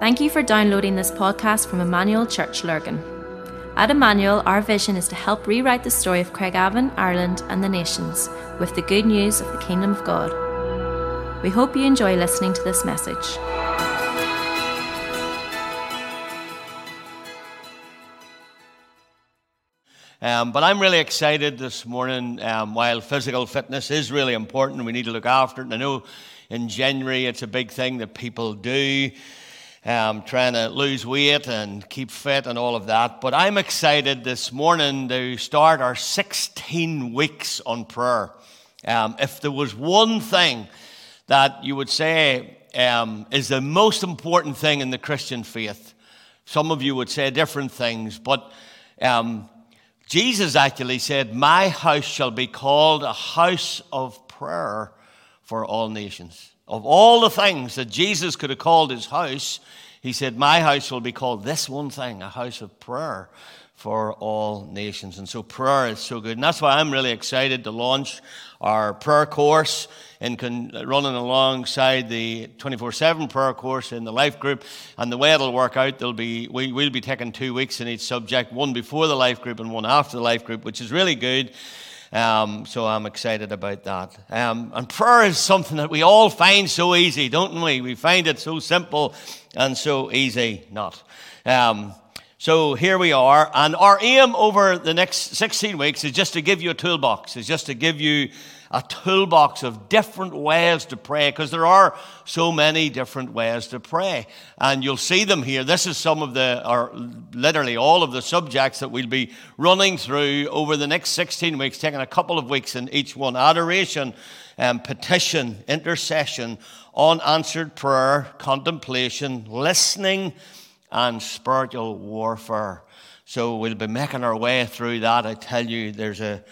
Thank you for downloading this podcast from Emmanuel Church Lurgan. At Emmanuel, our vision is to help rewrite the story of Craigavon, Ireland, and the nations with the good news of the Kingdom of God. We hope you enjoy listening to this message. Um, but I'm really excited this morning. Um, while physical fitness is really important, we need to look after it. And I know in January it's a big thing that people do, um, trying to lose weight and keep fit and all of that. But I'm excited this morning to start our 16 weeks on prayer. Um, if there was one thing that you would say um, is the most important thing in the Christian faith, some of you would say different things, but um, Jesus actually said, My house shall be called a house of prayer for all nations. Of all the things that Jesus could have called his house, he said, My house will be called this one thing, a house of prayer for all nations. And so prayer is so good. And that's why I'm really excited to launch our prayer course and con- running alongside the 24-7 prayer course in the life group. And the way it'll work out, there'll be, we, we'll be taking two weeks in each subject, one before the life group and one after the life group, which is really good. Um, so I'm excited about that. Um, and prayer is something that we all find so easy, don't we? We find it so simple and so easy not. Um, so here we are, and our aim over the next 16 weeks is just to give you a toolbox, is just to give you a toolbox of different ways to pray, because there are so many different ways to pray. And you'll see them here. This is some of the, or literally all of the subjects that we'll be running through over the next 16 weeks, taking a couple of weeks in each one adoration, um, petition, intercession, unanswered prayer, contemplation, listening and spiritual warfare. So we'll be making our way through that. I tell you, there's a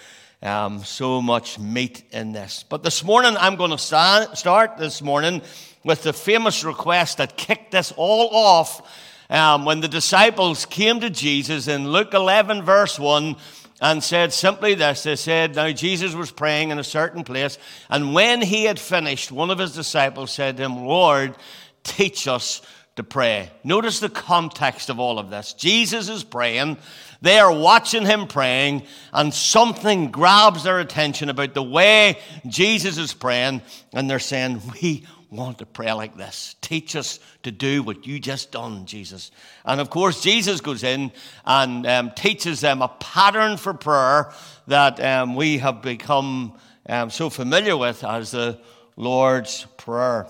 um, so much meat in this. But this morning, I'm going to start, start this morning with the famous request that kicked this all off um, when the disciples came to Jesus in Luke 11, verse 1, and said simply this They said, Now Jesus was praying in a certain place, and when he had finished, one of his disciples said to him, Lord, teach us to pray. Notice the context of all of this. Jesus is praying. They are watching him praying, and something grabs their attention about the way Jesus is praying, and they're saying, We want to pray like this. Teach us to do what you just done, Jesus. And of course, Jesus goes in and um, teaches them a pattern for prayer that um, we have become um, so familiar with as the Lord's Prayer.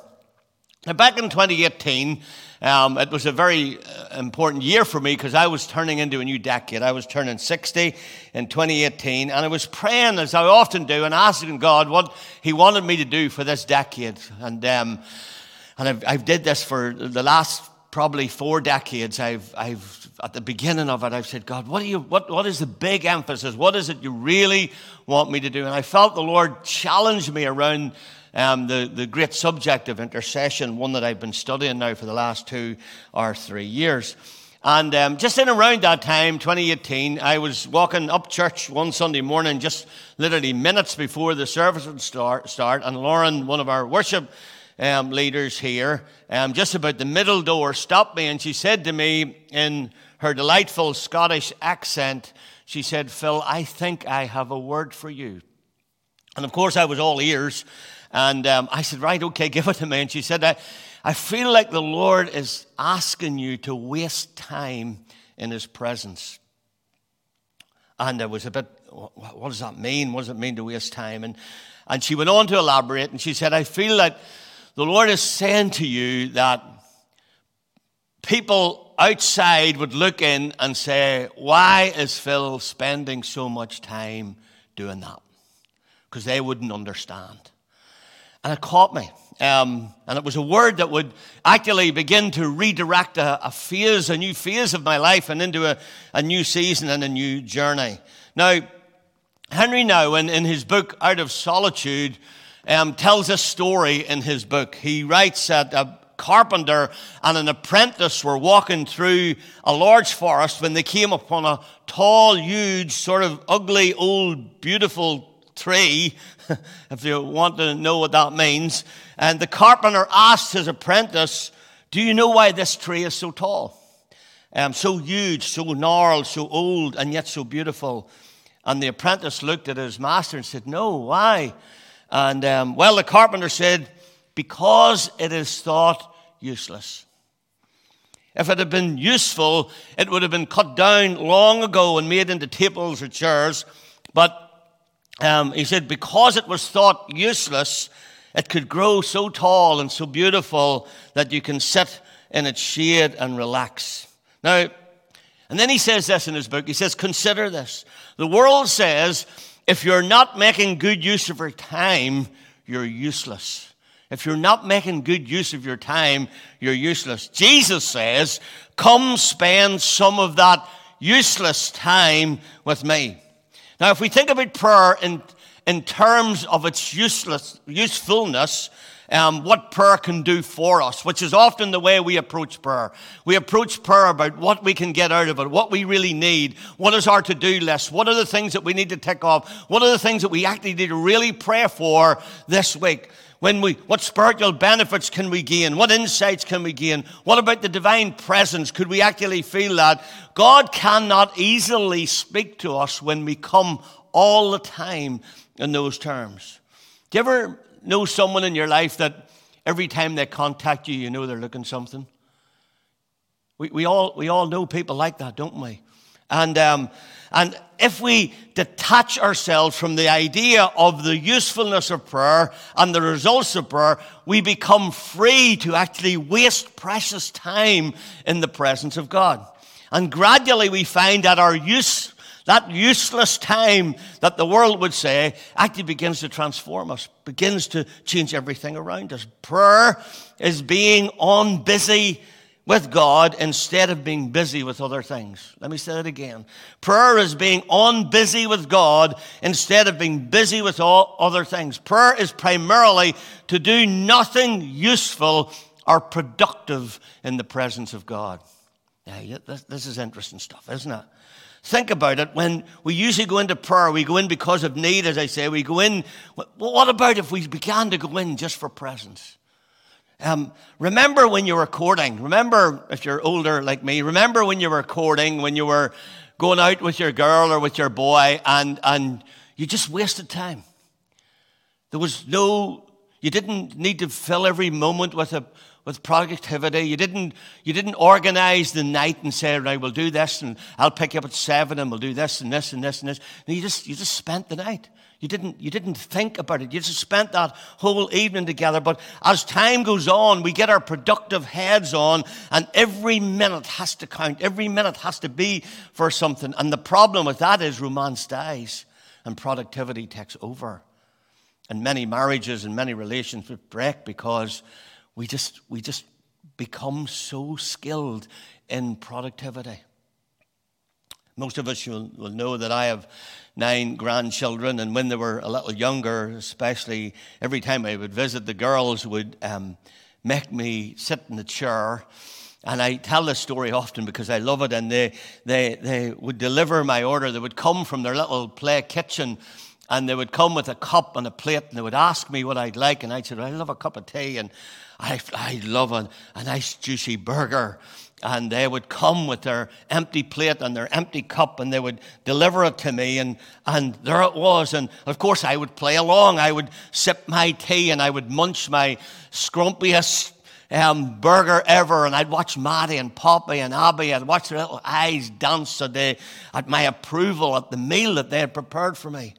Now, back in 2018, um, it was a very uh, important year for me because I was turning into a new decade. I was turning 60 in 2018, and I was praying, as I often do, and asking God what He wanted me to do for this decade. And, um, and I've, I've did this for the last probably four decades. I've, I've, at the beginning of it, I've said, God, what, do you, what, what is the big emphasis? What is it you really want me to do? And I felt the Lord challenge me around um, the, the great subject of intercession, one that I've been studying now for the last two or three years. And um, just in around that time, 2018, I was walking up church one Sunday morning, just literally minutes before the service would start, start and Lauren, one of our worship um, leaders here, um, just about the middle door, stopped me and she said to me in her delightful Scottish accent, she said, Phil, I think I have a word for you. And of course, I was all ears. And um, I said, Right, okay, give it to me. And she said, I, I feel like the Lord is asking you to waste time in His presence. And I was a bit, what does that mean? What does it mean to waste time? And, and she went on to elaborate and she said, I feel like the Lord is saying to you that people outside would look in and say, Why is Phil spending so much time doing that? Because they wouldn't understand. And it caught me. Um, and it was a word that would actually begin to redirect a, a phase, a new phase of my life, and into a, a new season and a new journey. Now, Henri Nouwen, in his book Out of Solitude, um, tells a story in his book. He writes that a carpenter and an apprentice were walking through a large forest when they came upon a tall, huge, sort of ugly, old, beautiful tree, if you want to know what that means. And the carpenter asked his apprentice, Do you know why this tree is so tall? Um, so huge, so gnarled, so old, and yet so beautiful. And the apprentice looked at his master and said, No, why? And um, well, the carpenter said, Because it is thought useless. If it had been useful, it would have been cut down long ago and made into tables or chairs. But um, he said, because it was thought useless, it could grow so tall and so beautiful that you can sit in its shade and relax. Now, and then he says this in his book. He says, Consider this. The world says, if you're not making good use of your time, you're useless. If you're not making good use of your time, you're useless. Jesus says, Come spend some of that useless time with me. Now, if we think about prayer in, in terms of its useless, usefulness, um, what prayer can do for us, which is often the way we approach prayer. We approach prayer about what we can get out of it, what we really need, what is our to do list, what are the things that we need to tick off, what are the things that we actually need to really pray for this week. When we, what spiritual benefits can we gain? What insights can we gain? What about the divine presence? Could we actually feel that? God cannot easily speak to us when we come all the time in those terms. Do you ever know someone in your life that every time they contact you, you know they're looking something? We, we, all, we all know people like that, don't we? And, um, and if we detach ourselves from the idea of the usefulness of prayer and the results of prayer, we become free to actually waste precious time in the presence of God. And gradually we find that our use that useless time that the world would say actually begins to transform us, begins to change everything around us. Prayer is being on busy with God instead of being busy with other things. Let me say that again. Prayer is being on busy with God instead of being busy with all other things. Prayer is primarily to do nothing useful or productive in the presence of God. Yeah, this, this is interesting stuff, isn't it? Think about it. When we usually go into prayer, we go in because of need, as I say. We go in. What about if we began to go in just for presence? Um, remember when you were courting. Remember, if you're older like me, remember when you were courting, when you were going out with your girl or with your boy, and, and you just wasted time. There was no, you didn't need to fill every moment with a, with productivity. You didn't, you didn't organize the night and say, right, we'll do this and I'll pick you up at seven and we'll do this and this and this and this. No, you just, you just spent the night. You didn't, you didn't think about it. You just spent that whole evening together. But as time goes on, we get our productive heads on, and every minute has to count. Every minute has to be for something. And the problem with that is romance dies and productivity takes over. And many marriages and many relationships break because we just, we just become so skilled in productivity. Most of us will, will know that I have nine grandchildren, and when they were a little younger, especially every time I would visit, the girls would um, make me sit in the chair. And I tell this story often because I love it. And they, they, they would deliver my order. They would come from their little play kitchen and they would come with a cup and a plate and they would ask me what I'd like. And I'd say, I love a cup of tea. And I, I love a, a nice juicy burger. And they would come with their empty plate and their empty cup and they would deliver it to me. And, and there it was. And of course, I would play along. I would sip my tea and I would munch my scrumpiest um, burger ever, and I'd watch Maddie and Poppy and Abby. I'd watch their little eyes dance at, at my approval at the meal that they had prepared for me.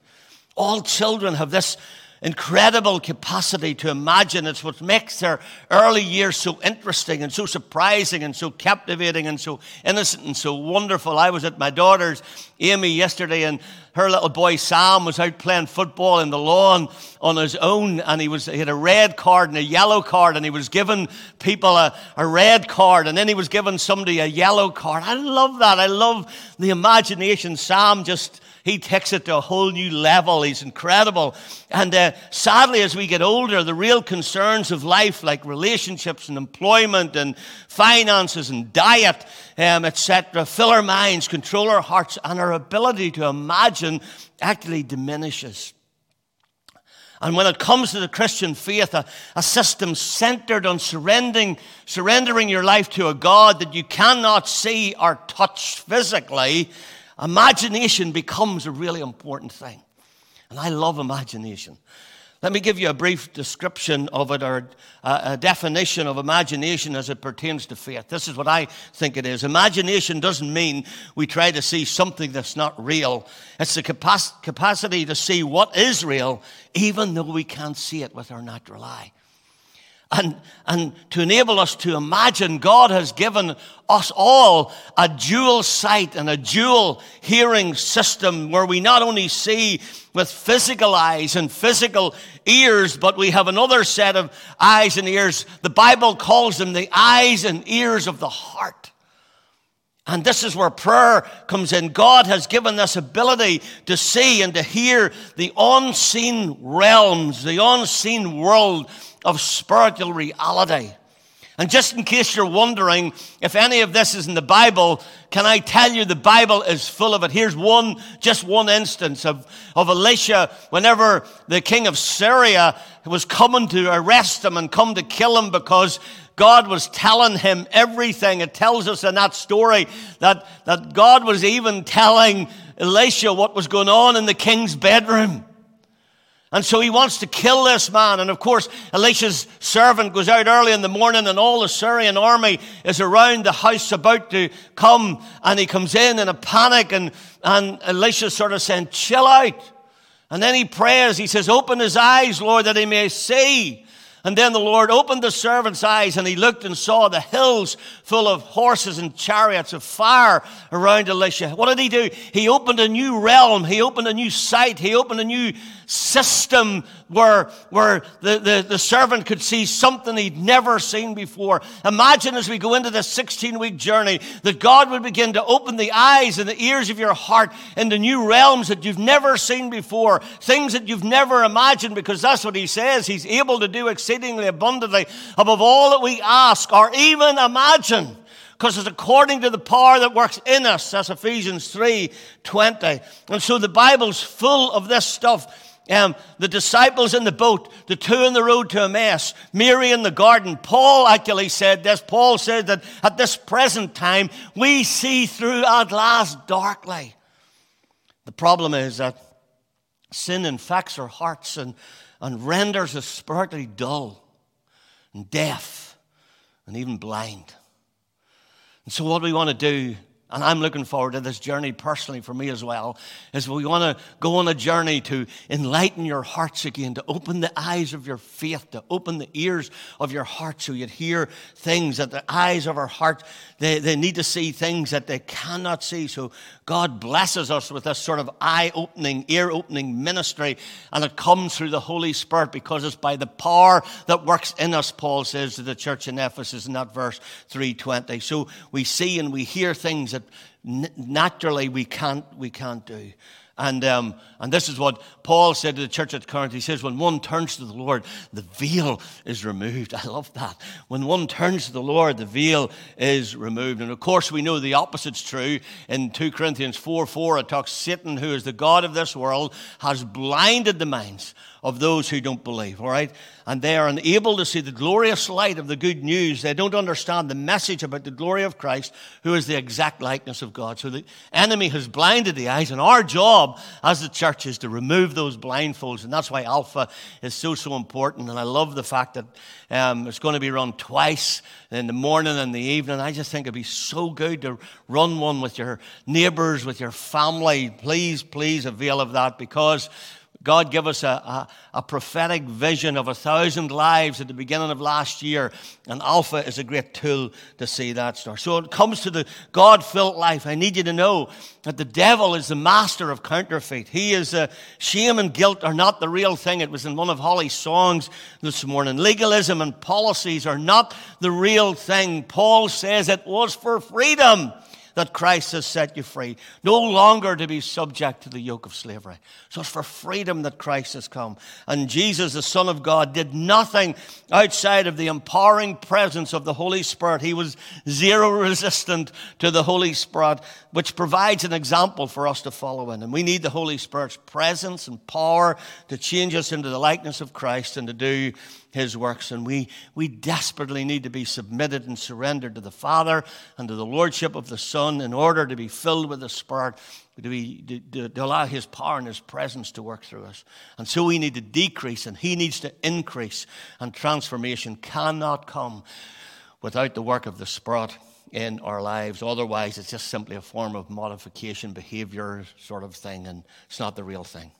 All children have this incredible capacity to imagine. It's what makes their early years so interesting and so surprising and so captivating and so innocent and so wonderful. I was at my daughter's, Amy, yesterday, and her little boy Sam was out playing football in the lawn on his own, and he was he had a red card and a yellow card, and he was giving people a, a red card, and then he was giving somebody a yellow card. I love that. I love the imagination. Sam just he takes it to a whole new level. He's incredible. And uh, sadly, as we get older, the real concerns of life, like relationships and employment and finances and diet, um, etc., fill our minds, control our hearts, and our ability to imagine actually diminishes. And when it comes to the Christian faith, a, a system centered on surrendering, surrendering your life to a God that you cannot see or touch physically, imagination becomes a really important thing. And I love imagination. Let me give you a brief description of it or a, a, definition of imagination as it pertains to faith. This is what I think it is. Imagination doesn't mean we try to see something that's not real, it's the capacity to see what is real, even though we can't see it with our natural eye. And, and to enable us to imagine, God has given us all a dual sight and a dual hearing system where we not only see with physical eyes and physical ears, but we have another set of eyes and ears. The Bible calls them the eyes and ears of the heart. And this is where prayer comes in. God has given us ability to see and to hear the unseen realms, the unseen world of spiritual reality. And just in case you're wondering if any of this is in the Bible, can I tell you the Bible is full of it? Here's one, just one instance of, of Elisha whenever the king of Syria was coming to arrest him and come to kill him because God was telling him everything. It tells us in that story that, that God was even telling Elisha what was going on in the king's bedroom. And so he wants to kill this man. And of course, Elisha's servant goes out early in the morning, and all the Syrian army is around the house about to come. And he comes in in a panic, and, and Elisha's sort of saying, Chill out. And then he prays. He says, Open his eyes, Lord, that he may see. And then the Lord opened the servant's eyes, and he looked and saw the hills full of horses and chariots of fire around Elisha. What did he do? He opened a new realm, he opened a new sight, he opened a new system where, where the, the, the servant could see something he'd never seen before. Imagine as we go into this 16 week journey that God would begin to open the eyes and the ears of your heart into new realms that you've never seen before, things that you've never imagined, because that's what he says. He's able to do exceedingly abundantly above all that we ask or even imagine because it's according to the power that works in us. That's Ephesians 3 20. And so the Bible's full of this stuff. Um, the disciples in the boat, the two in the road to Emmaus, Mary in the garden. Paul actually said this. Paul said that at this present time, we see through a glass darkly. The problem is that sin infects our hearts and, and renders us spiritually dull and deaf and even blind. And so, what do we want to do and I'm looking forward to this journey personally for me as well. Is we want to go on a journey to enlighten your hearts again, to open the eyes of your faith, to open the ears of your heart so you'd hear things that the eyes of our heart, they, they need to see things that they cannot see. So God blesses us with this sort of eye opening, ear opening ministry. And it comes through the Holy Spirit because it's by the power that works in us, Paul says to the church in Ephesus in that verse 320. So we see and we hear things that naturally we can't, we can't do. And, um, and this is what Paul said to the church at Corinth. He says, When one turns to the Lord, the veil is removed. I love that. When one turns to the Lord, the veil is removed. And of course, we know the opposite's true. In 2 Corinthians 4 4, it talks Satan, who is the God of this world, has blinded the minds of those who don't believe, all right? And they are unable to see the glorious light of the good news. They don't understand the message about the glory of Christ, who is the exact likeness of God. So the enemy has blinded the eyes, and our job as the church is to remove those blindfolds. And that's why Alpha is so, so important. And I love the fact that um, it's going to be run twice in the morning and the evening. I just think it'd be so good to run one with your neighbors, with your family. Please, please avail of that because God gave us a, a, a, prophetic vision of a thousand lives at the beginning of last year, and Alpha is a great tool to see that star. So it comes to the God filled life. I need you to know that the devil is the master of counterfeit. He is uh, shame and guilt are not the real thing. It was in one of Holly's songs this morning. Legalism and policies are not the real thing. Paul says it was for freedom that Christ has set you free. No longer to be subject to the yoke of slavery. So it's for freedom that Christ has come. And Jesus, the Son of God, did nothing outside of the empowering presence of the Holy Spirit. He was zero resistant to the Holy Spirit, which provides an example for us to follow in. And we need the Holy Spirit's presence and power to change us into the likeness of Christ and to do his works. And we, we desperately need to be submitted and surrendered to the Father and to the Lordship of the Son in order to be filled with the Spirit, to, be, to, to allow his power and his presence to work through us. And so we need to decrease and he needs to increase. And transformation cannot come without the work of the Spirit in our lives. Otherwise, it's just simply a form of modification, behavior sort of thing, and it's not the real thing.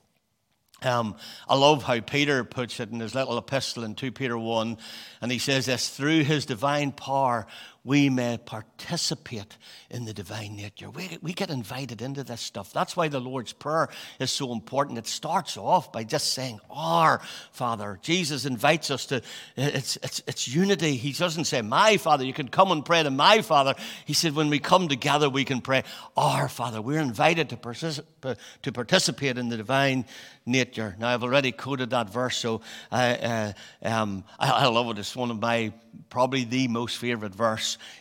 Um, I love how Peter puts it in his little epistle in 2 Peter 1, and he says this through his divine power, we may participate in the divine nature. We, we get invited into this stuff. That's why the Lord's Prayer is so important. It starts off by just saying, Our Father. Jesus invites us to, it's, it's, it's unity. He doesn't say, My Father. You can come and pray to my Father. He said, When we come together, we can pray, Our Father. We're invited to, particip- to participate in the divine nature. Now, I've already quoted that verse, so I, uh, um, I, I love it. It's one of my probably the most favorite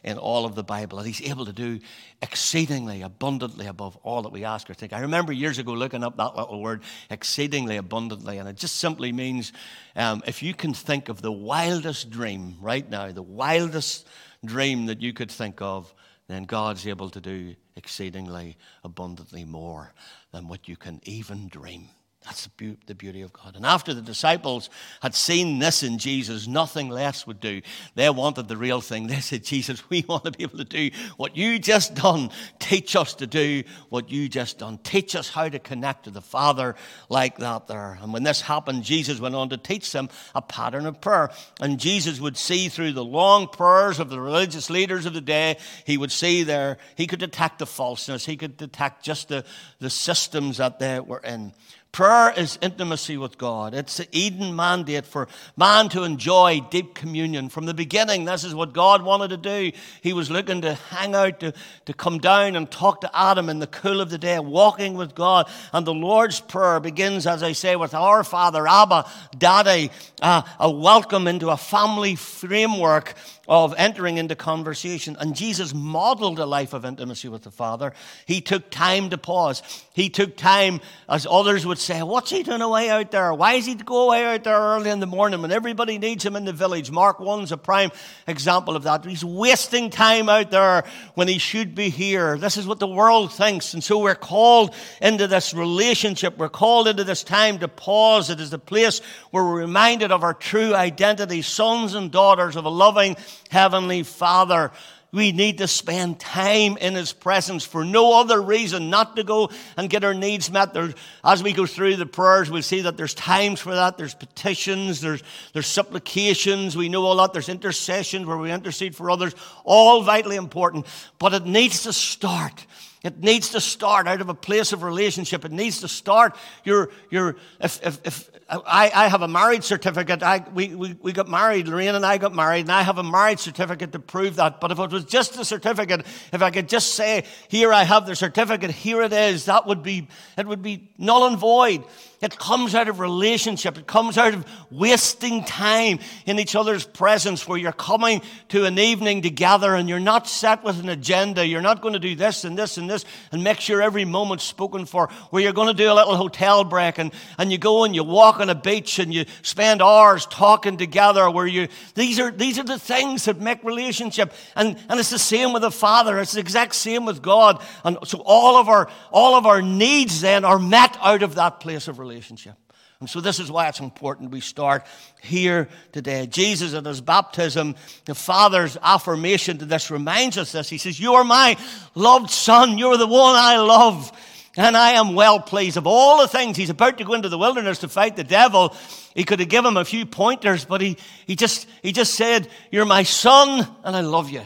in all of the Bible. And he's able to do exceedingly abundantly above all that we ask or think. I remember years ago looking up that little word, exceedingly abundantly, and it just simply means um, if you can think of the wildest dream right now, the wildest dream that you could think of, then God's able to do exceedingly abundantly more than what you can even dream. That's the beauty of God. And after the disciples had seen this in Jesus, nothing less would do. They wanted the real thing. They said, Jesus, we want to be able to do what you just done. Teach us to do what you just done. Teach us how to connect to the Father like that there. And when this happened, Jesus went on to teach them a pattern of prayer. And Jesus would see through the long prayers of the religious leaders of the day, he would see there, he could detect the falseness, he could detect just the, the systems that they were in. Prayer is intimacy with God. It's the Eden mandate for man to enjoy deep communion. From the beginning, this is what God wanted to do. He was looking to hang out, to, to come down and talk to Adam in the cool of the day, walking with God. And the Lord's Prayer begins, as I say, with our Father, Abba, Daddy, uh, a welcome into a family framework of entering into conversation. And Jesus modeled a life of intimacy with the Father. He took time to pause. He took time, as others would say, What's he doing away out there? Why is he to go away out there early in the morning when everybody needs him in the village? Mark 1's a prime example of that. He's wasting time out there when he should be here. This is what the world thinks. And so we're called into this relationship. We're called into this time to pause. It is the place where we're reminded of our true identity, sons and daughters of a loving, Heavenly Father. We need to spend time in His presence for no other reason, not to go and get our needs met. There, as we go through the prayers, we'll see that there's times for that. There's petitions, there's, there's supplications. We know all that. There's intercessions where we intercede for others. All vitally important. But it needs to start. It needs to start out of a place of relationship. It needs to start your, your if, if, if I, I have a marriage certificate. I, we, we, we got married, Lorraine and I got married, and I have a marriage certificate to prove that. But if it was just a certificate, if I could just say, here I have the certificate, here it is, that would be, it would be null and void. It comes out of relationship. It comes out of wasting time in each other's presence where you're coming to an evening together and you're not set with an agenda. You're not going to do this and this and this and make sure every moment's spoken for. Where you're going to do a little hotel break and, and you go and you walk on a beach and you spend hours talking together where you, these are, these are the things that make relationship. And, and it's the same with the Father. It's the exact same with God. And so all of our, all of our needs then are met out of that place of relationship relationship. And so, this is why it's important we start here today. Jesus, at his baptism, the Father's affirmation to this reminds us this. He says, You are my loved Son. You're the one I love. And I am well pleased. Of all the things, he's about to go into the wilderness to fight the devil. He could have given him a few pointers, but he, he, just, he just said, You're my son, and I love you.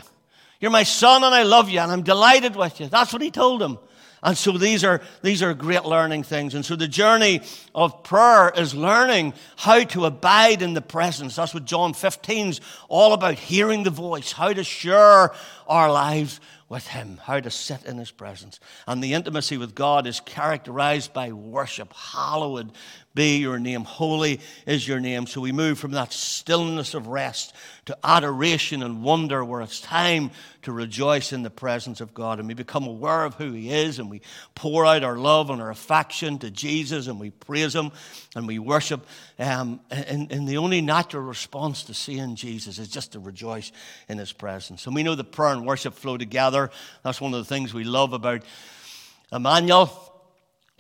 You're my son, and I love you, and I'm delighted with you. That's what he told him. And so these are, these are great learning things. And so the journey of prayer is learning how to abide in the presence. That's what John 15's all about hearing the voice, how to share our lives with Him, how to sit in His presence. And the intimacy with God is characterized by worship. Hallowed be your name. Holy is your name. So we move from that stillness of rest to adoration and wonder where it's time to rejoice in the presence of God. And we become aware of who He is and we pour out our love and our affection to Jesus and we praise Him and we worship. Um, and, and the only natural response to seeing Jesus is just to rejoice in His presence. And we know that prayer and worship flow together. That's one of the things we love about Emmanuel.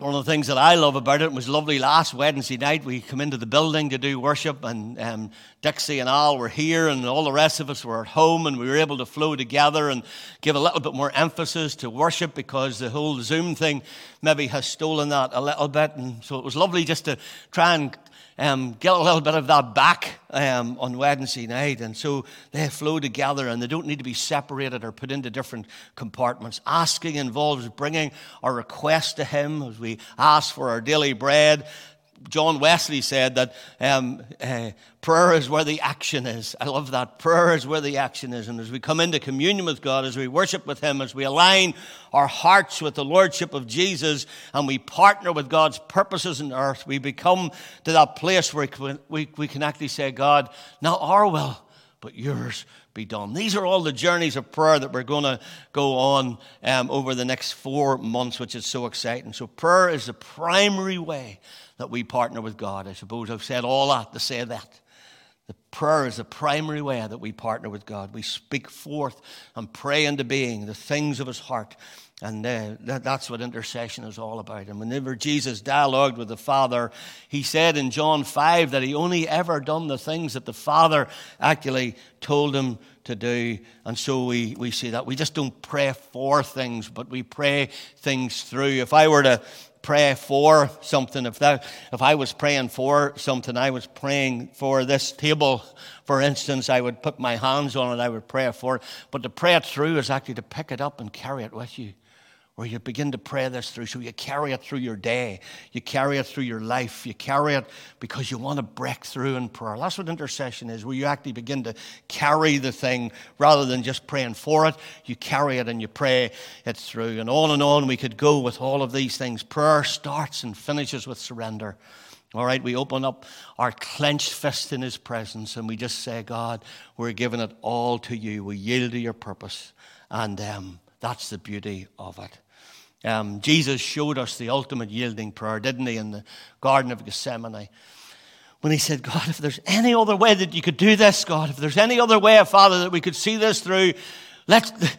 One of the things that I love about it was lovely last Wednesday night. We come into the building to do worship, and um, Dixie and Al were here, and all the rest of us were at home, and we were able to flow together and give a little bit more emphasis to worship because the whole Zoom thing maybe has stolen that a little bit. And so it was lovely just to try and um, get a little bit of that back um, on Wednesday night. And so they flow together and they don't need to be separated or put into different compartments. Asking involves bringing our request to Him as we ask for our daily bread. John Wesley said that um, uh, prayer is where the action is. I love that. Prayer is where the action is. And as we come into communion with God, as we worship with Him, as we align our hearts with the Lordship of Jesus, and we partner with God's purposes in earth, we become to that place where we, we can actually say, God, not our will, but yours be done. These are all the journeys of prayer that we're going to go on um, over the next four months, which is so exciting. So, prayer is the primary way that we partner with God. I suppose I've said all that to say that. The prayer is the primary way that we partner with God. We speak forth and pray into being the things of His heart. And uh, that, that's what intercession is all about. And whenever Jesus dialogued with the Father, he said in John 5 that he only ever done the things that the Father actually told him to do. And so we, we see that. We just don't pray for things, but we pray things through. If I were to pray for something, if, that, if I was praying for something, I was praying for this table, for instance, I would put my hands on it, I would pray for it. But to pray it through is actually to pick it up and carry it with you where you begin to pray this through. So you carry it through your day, you carry it through your life, you carry it because you want to break through in prayer. That's what intercession is, where you actually begin to carry the thing rather than just praying for it. You carry it and you pray it through. And on and on we could go with all of these things. Prayer starts and finishes with surrender. All right, we open up our clenched fist in His presence and we just say, God, we're giving it all to you. We yield to your purpose. And um, that's the beauty of it. Um, Jesus showed us the ultimate yielding prayer, didn't he, in the Garden of Gethsemane? When he said, God, if there's any other way that you could do this, God, if there's any other way, Father, that we could see this through, let's.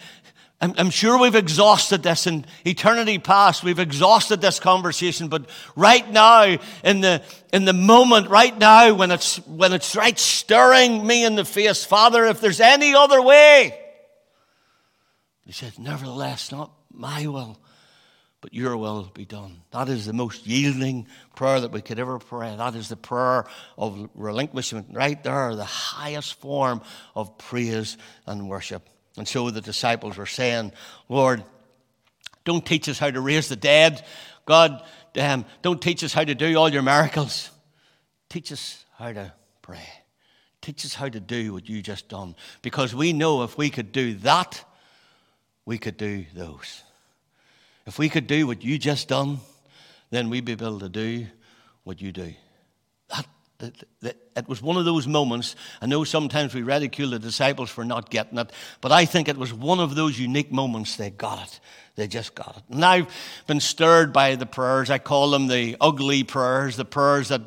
I'm, sure we've exhausted this in eternity past. We've exhausted this conversation, but right now, in the, in the moment, right now, when it's, when it's right stirring me in the face, Father, if there's any other way, he said, Nevertheless, not my will, but your will be done. That is the most yielding prayer that we could ever pray. That is the prayer of relinquishment, right there, the highest form of praise and worship. And so the disciples were saying, Lord, don't teach us how to raise the dead. God, um, don't teach us how to do all your miracles. Teach us how to pray. Teach us how to do what you just done. Because we know if we could do that, we could do those. If we could do what you just done, then we'd be able to do what you do. That, that, that, it was one of those moments. I know sometimes we ridicule the disciples for not getting it, but I think it was one of those unique moments they got it. They just got it. And I've been stirred by the prayers. I call them the ugly prayers, the prayers that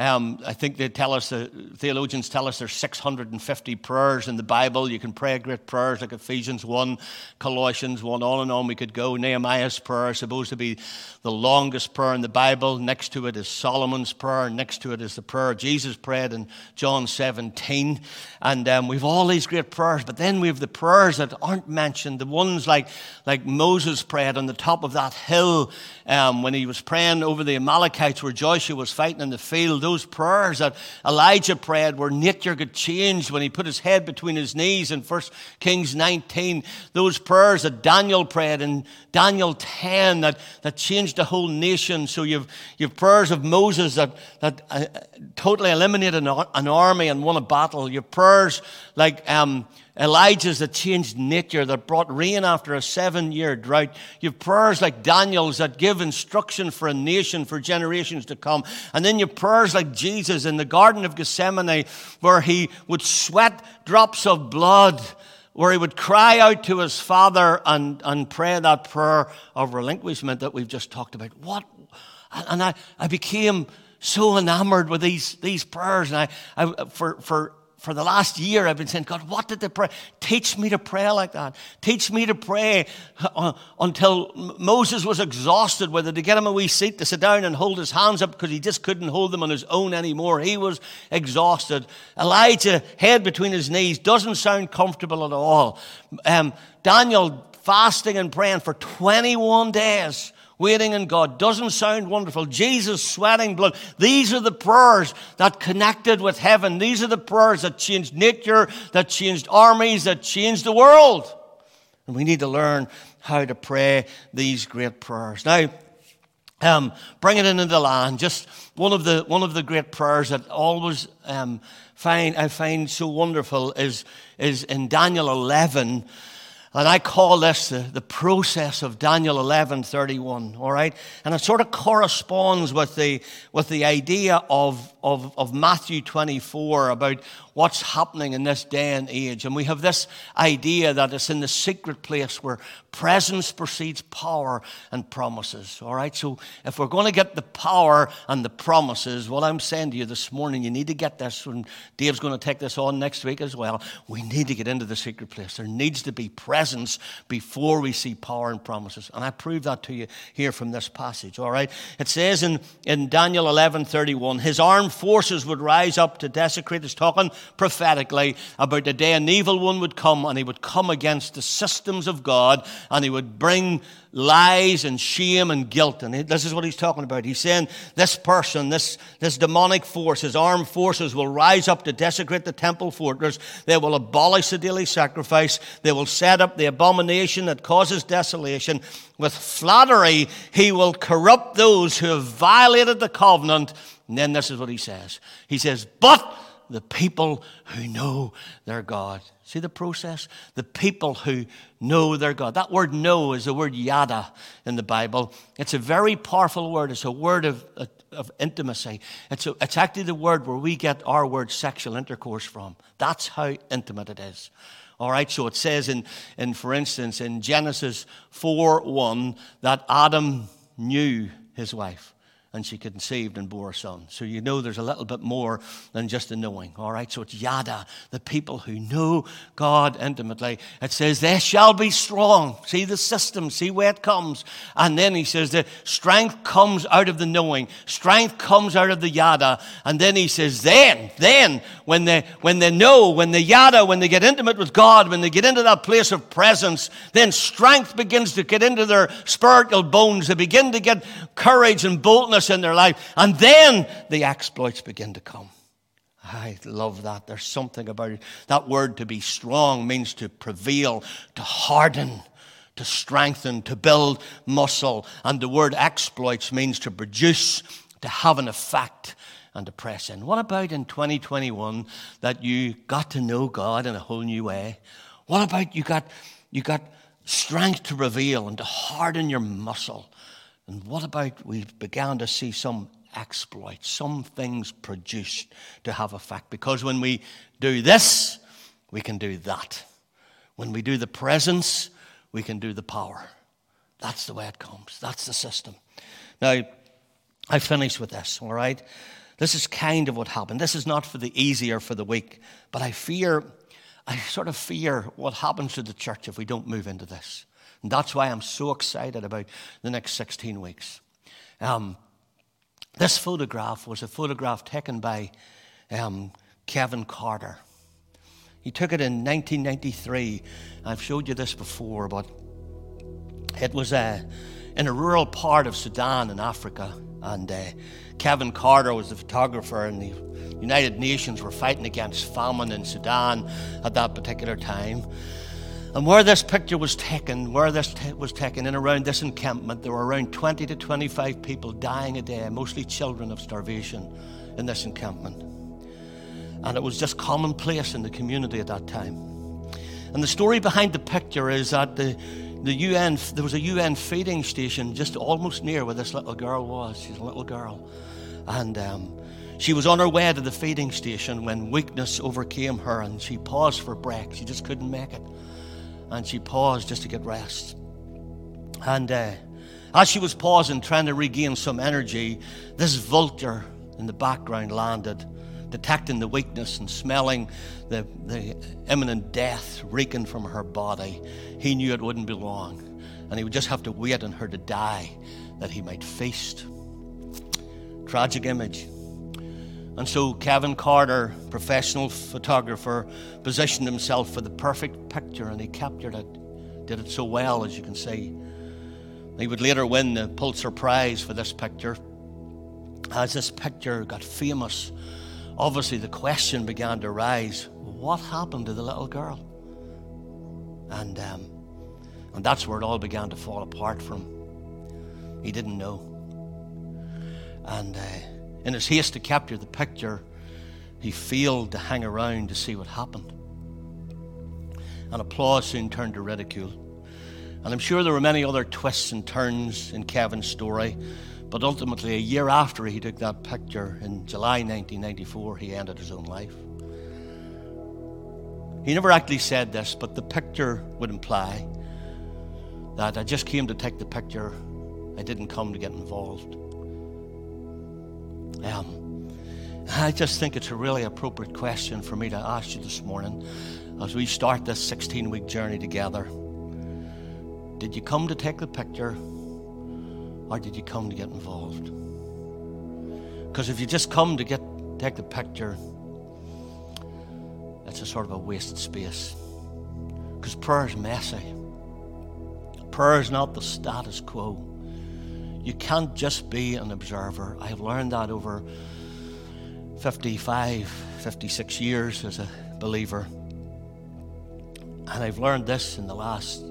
um, I think they tell us, uh, theologians tell us there's 650 prayers in the Bible. You can pray great prayers like Ephesians 1, Colossians 1, on and on we could go. Nehemiah's prayer is supposed to be the longest prayer in the Bible. Next to it is Solomon's prayer. Next to it is the prayer Jesus prayed in John 17. And um, we've all these great prayers, but then we have the prayers that aren't mentioned, the ones like, like Moses prayed on the top of that hill um, when he was praying over the Amalekites where Joshua was fighting in the field those prayers that Elijah prayed where nature got changed when he put his head between his knees in 1 Kings 19. Those prayers that Daniel prayed in Daniel 10 that, that changed the whole nation. So you've, you've prayers of Moses that, that uh, totally eliminated an, an, army and won a battle. You've prayers like um, Elijah's that changed nature, that brought rain after a seven year drought. You have prayers like Daniel's that give instruction for a nation for generations to come. And then you have prayers like Jesus in the Garden of Gethsemane, where he would sweat drops of blood, where he would cry out to his Father and, and pray that prayer of relinquishment that we've just talked about. What? And I, I became so enamored with these, these prayers. And I, I for, for for the last year, I've been saying, God, what did they pray? Teach me to pray like that. Teach me to pray uh, until Moses was exhausted, whether to get him a wee seat to sit down and hold his hands up because he just couldn't hold them on his own anymore. He was exhausted. Elijah, head between his knees, doesn't sound comfortable at all. Um, Daniel, fasting and praying for 21 days waiting in God. Doesn't sound wonderful. Jesus sweating blood. These are the prayers that connected with heaven. These are the prayers that changed nature, that changed armies, that changed the world. And we need to learn how to pray these great prayers. Now, um, bring it into the land. Just one of the one of the great prayers that always um, find I find so wonderful is is in Daniel eleven. And I call this the, the process of Daniel 11 31, all right? And it sort of corresponds with the, with the idea of, of, of Matthew 24 about what's happening in this day and age. And we have this idea that it's in the secret place where presence precedes power and promises. All right? So if we're going to get the power and the promises, what I'm saying to you this morning, you need to get this, and Dave's going to take this on next week as well. We need to get into the secret place. There needs to be presence before we see power and promises. And I prove that to you here from this passage. All right? It says in, in Daniel 11 31, his armed forces would rise up to desecrate. It's talking prophetically about the day an evil one would come and he would come against the systems of God and he would bring lies and shame and guilt. And this is what he's talking about. He's saying this person, this, this demonic force, his armed forces will rise up to desecrate the temple fortress. They will abolish the daily sacrifice. They will set up the abomination that causes desolation. With flattery, he will corrupt those who have violated the covenant. And then this is what he says. He says, But the people who know their God. See the process? The people who know their God. That word know is the word yada in the Bible. It's a very powerful word. It's a word of, of intimacy. It's, a, it's actually the word where we get our word sexual intercourse from. That's how intimate it is. All right, so it says in, in for instance, in Genesis 4 1, that Adam knew his wife and she conceived and bore a son. So you know there's a little bit more than just a knowing, all right? So it's yada, the people who know God intimately. It says, they shall be strong. See the system, see where it comes. And then he says, the strength comes out of the knowing, strength comes out of the yada. And then he says, then, then, when they, when they know, when they yada, when they get intimate with God, when they get into that place of presence, then strength begins to get into their spiritual bones. They begin to get courage and boldness in their life. And then the exploits begin to come. I love that. There's something about it. That word to be strong means to prevail, to harden, to strengthen, to build muscle. And the word exploits means to produce, to have an effect, and to press in. What about in 2021 that you got to know God in a whole new way? What about you got, you got strength to reveal and to harden your muscle? And what about we began to see some exploits, some things produced to have effect? Because when we do this, we can do that. When we do the presence, we can do the power. That's the way it comes. That's the system. Now, I finish with this, all right? This is kind of what happened. This is not for the easy or for the weak, but I fear, I sort of fear what happens to the church if we don't move into this. And that's why I'm so excited about the next 16 weeks. Um, this photograph was a photograph taken by um, Kevin Carter. He took it in 1993. I've showed you this before, but it was uh, in a rural part of Sudan in Africa. And uh, Kevin Carter was the photographer, and the United Nations were fighting against famine in Sudan at that particular time. And where this picture was taken, where this t- was taken in around this encampment, there were around 20 to 25 people dying a day, mostly children of starvation in this encampment. And it was just commonplace in the community at that time. And the story behind the picture is that the, the UN, there was a UN feeding station just almost near where this little girl was. She's a little girl. And um, she was on her way to the feeding station when weakness overcame her and she paused for breath. She just couldn't make it. And she paused just to get rest. And uh, as she was pausing, trying to regain some energy, this vulture in the background landed, detecting the weakness and smelling the, the imminent death reeking from her body. He knew it wouldn't be long, and he would just have to wait on her to die that he might feast. Tragic image. And so Kevin Carter, professional photographer, positioned himself for the perfect picture and he captured it. Did it so well, as you can see. He would later win the Pulitzer Prize for this picture. As this picture got famous, obviously the question began to rise what happened to the little girl? And, um, and that's where it all began to fall apart from. He didn't know. And uh, in his haste to capture the picture, he failed to hang around to see what happened. And applause soon turned to ridicule. And I'm sure there were many other twists and turns in Kevin's story, but ultimately, a year after he took that picture, in July 1994, he ended his own life. He never actually said this, but the picture would imply that I just came to take the picture, I didn't come to get involved. Um, I just think it's a really appropriate question for me to ask you this morning as we start this 16 week journey together. Did you come to take the picture or did you come to get involved? Because if you just come to get take the picture, it's a sort of a wasted space. Because prayer is messy. Prayer is not the status quo. You can't just be an observer. I have learned that over 55, 56 years as a believer. And I've learned this in the last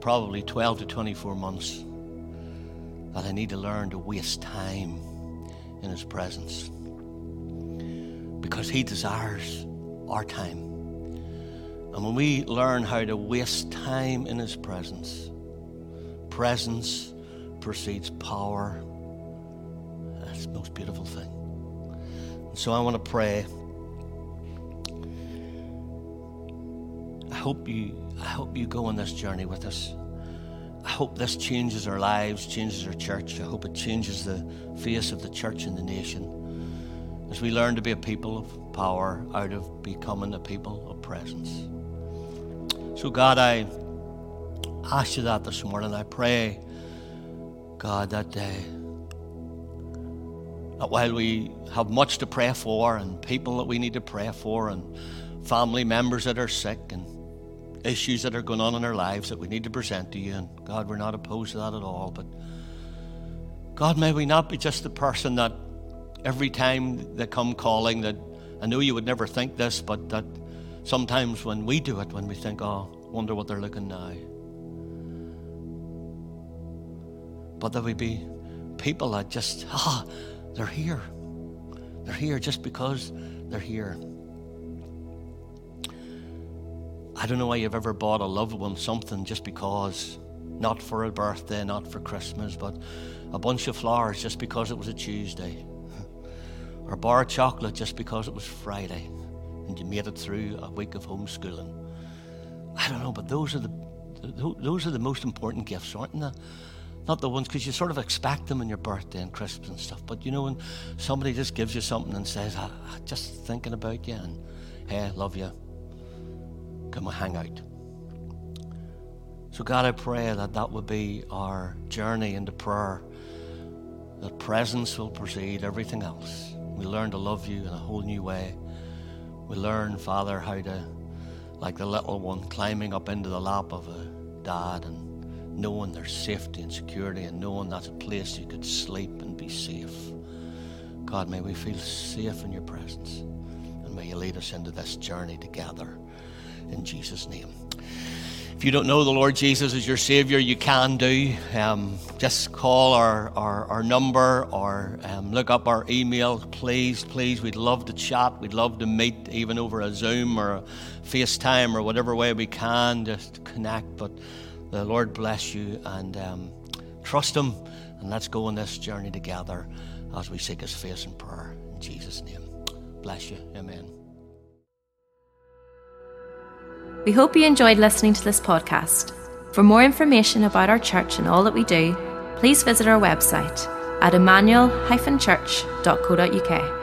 probably 12 to 24 months that I need to learn to waste time in His presence. Because He desires our time. And when we learn how to waste time in His presence, presence precedes power. That's the most beautiful thing. And So I want to pray. I hope you I hope you go on this journey with us. I hope this changes our lives, changes our church. I hope it changes the face of the church and the nation as we learn to be a people of power out of becoming a people of presence. So, God, I ask you that this morning. I pray God, that day. That while we have much to pray for and people that we need to pray for and family members that are sick and issues that are going on in our lives that we need to present to you, and God, we're not opposed to that at all, but God, may we not be just the person that every time they come calling that I know you would never think this, but that sometimes when we do it, when we think, oh, wonder what they're looking now. But there will be people that just, ah, they're here. They're here just because they're here. I don't know why you've ever bought a loved one something just because, not for a birthday, not for Christmas, but a bunch of flowers just because it was a Tuesday, or a bar of chocolate just because it was Friday, and you made it through a week of homeschooling. I don't know, but those are the those are the most important gifts, aren't they? Not the ones, because you sort of expect them on your birthday and Christmas and stuff. But you know, when somebody just gives you something and says, ah, just thinking about you and, hey, love you, come and hang out. So, God, I pray that that would be our journey into prayer, that presence will precede everything else. We learn to love you in a whole new way. We learn, Father, how to, like the little one, climbing up into the lap of a dad and knowing there's safety and security and knowing that's a place you could sleep and be safe. God, may we feel safe in your presence. And may you lead us into this journey together. In Jesus' name. If you don't know the Lord Jesus as your Savior, you can do. Um, just call our, our, our number or um, look up our email, please, please. We'd love to chat. We'd love to meet, even over a Zoom or a FaceTime or whatever way we can, just connect. But the Lord bless you and um, trust Him, and let's go on this journey together as we seek His face in prayer. In Jesus' name. Bless you. Amen. We hope you enjoyed listening to this podcast. For more information about our church and all that we do, please visit our website at emmanuel-church.co.uk.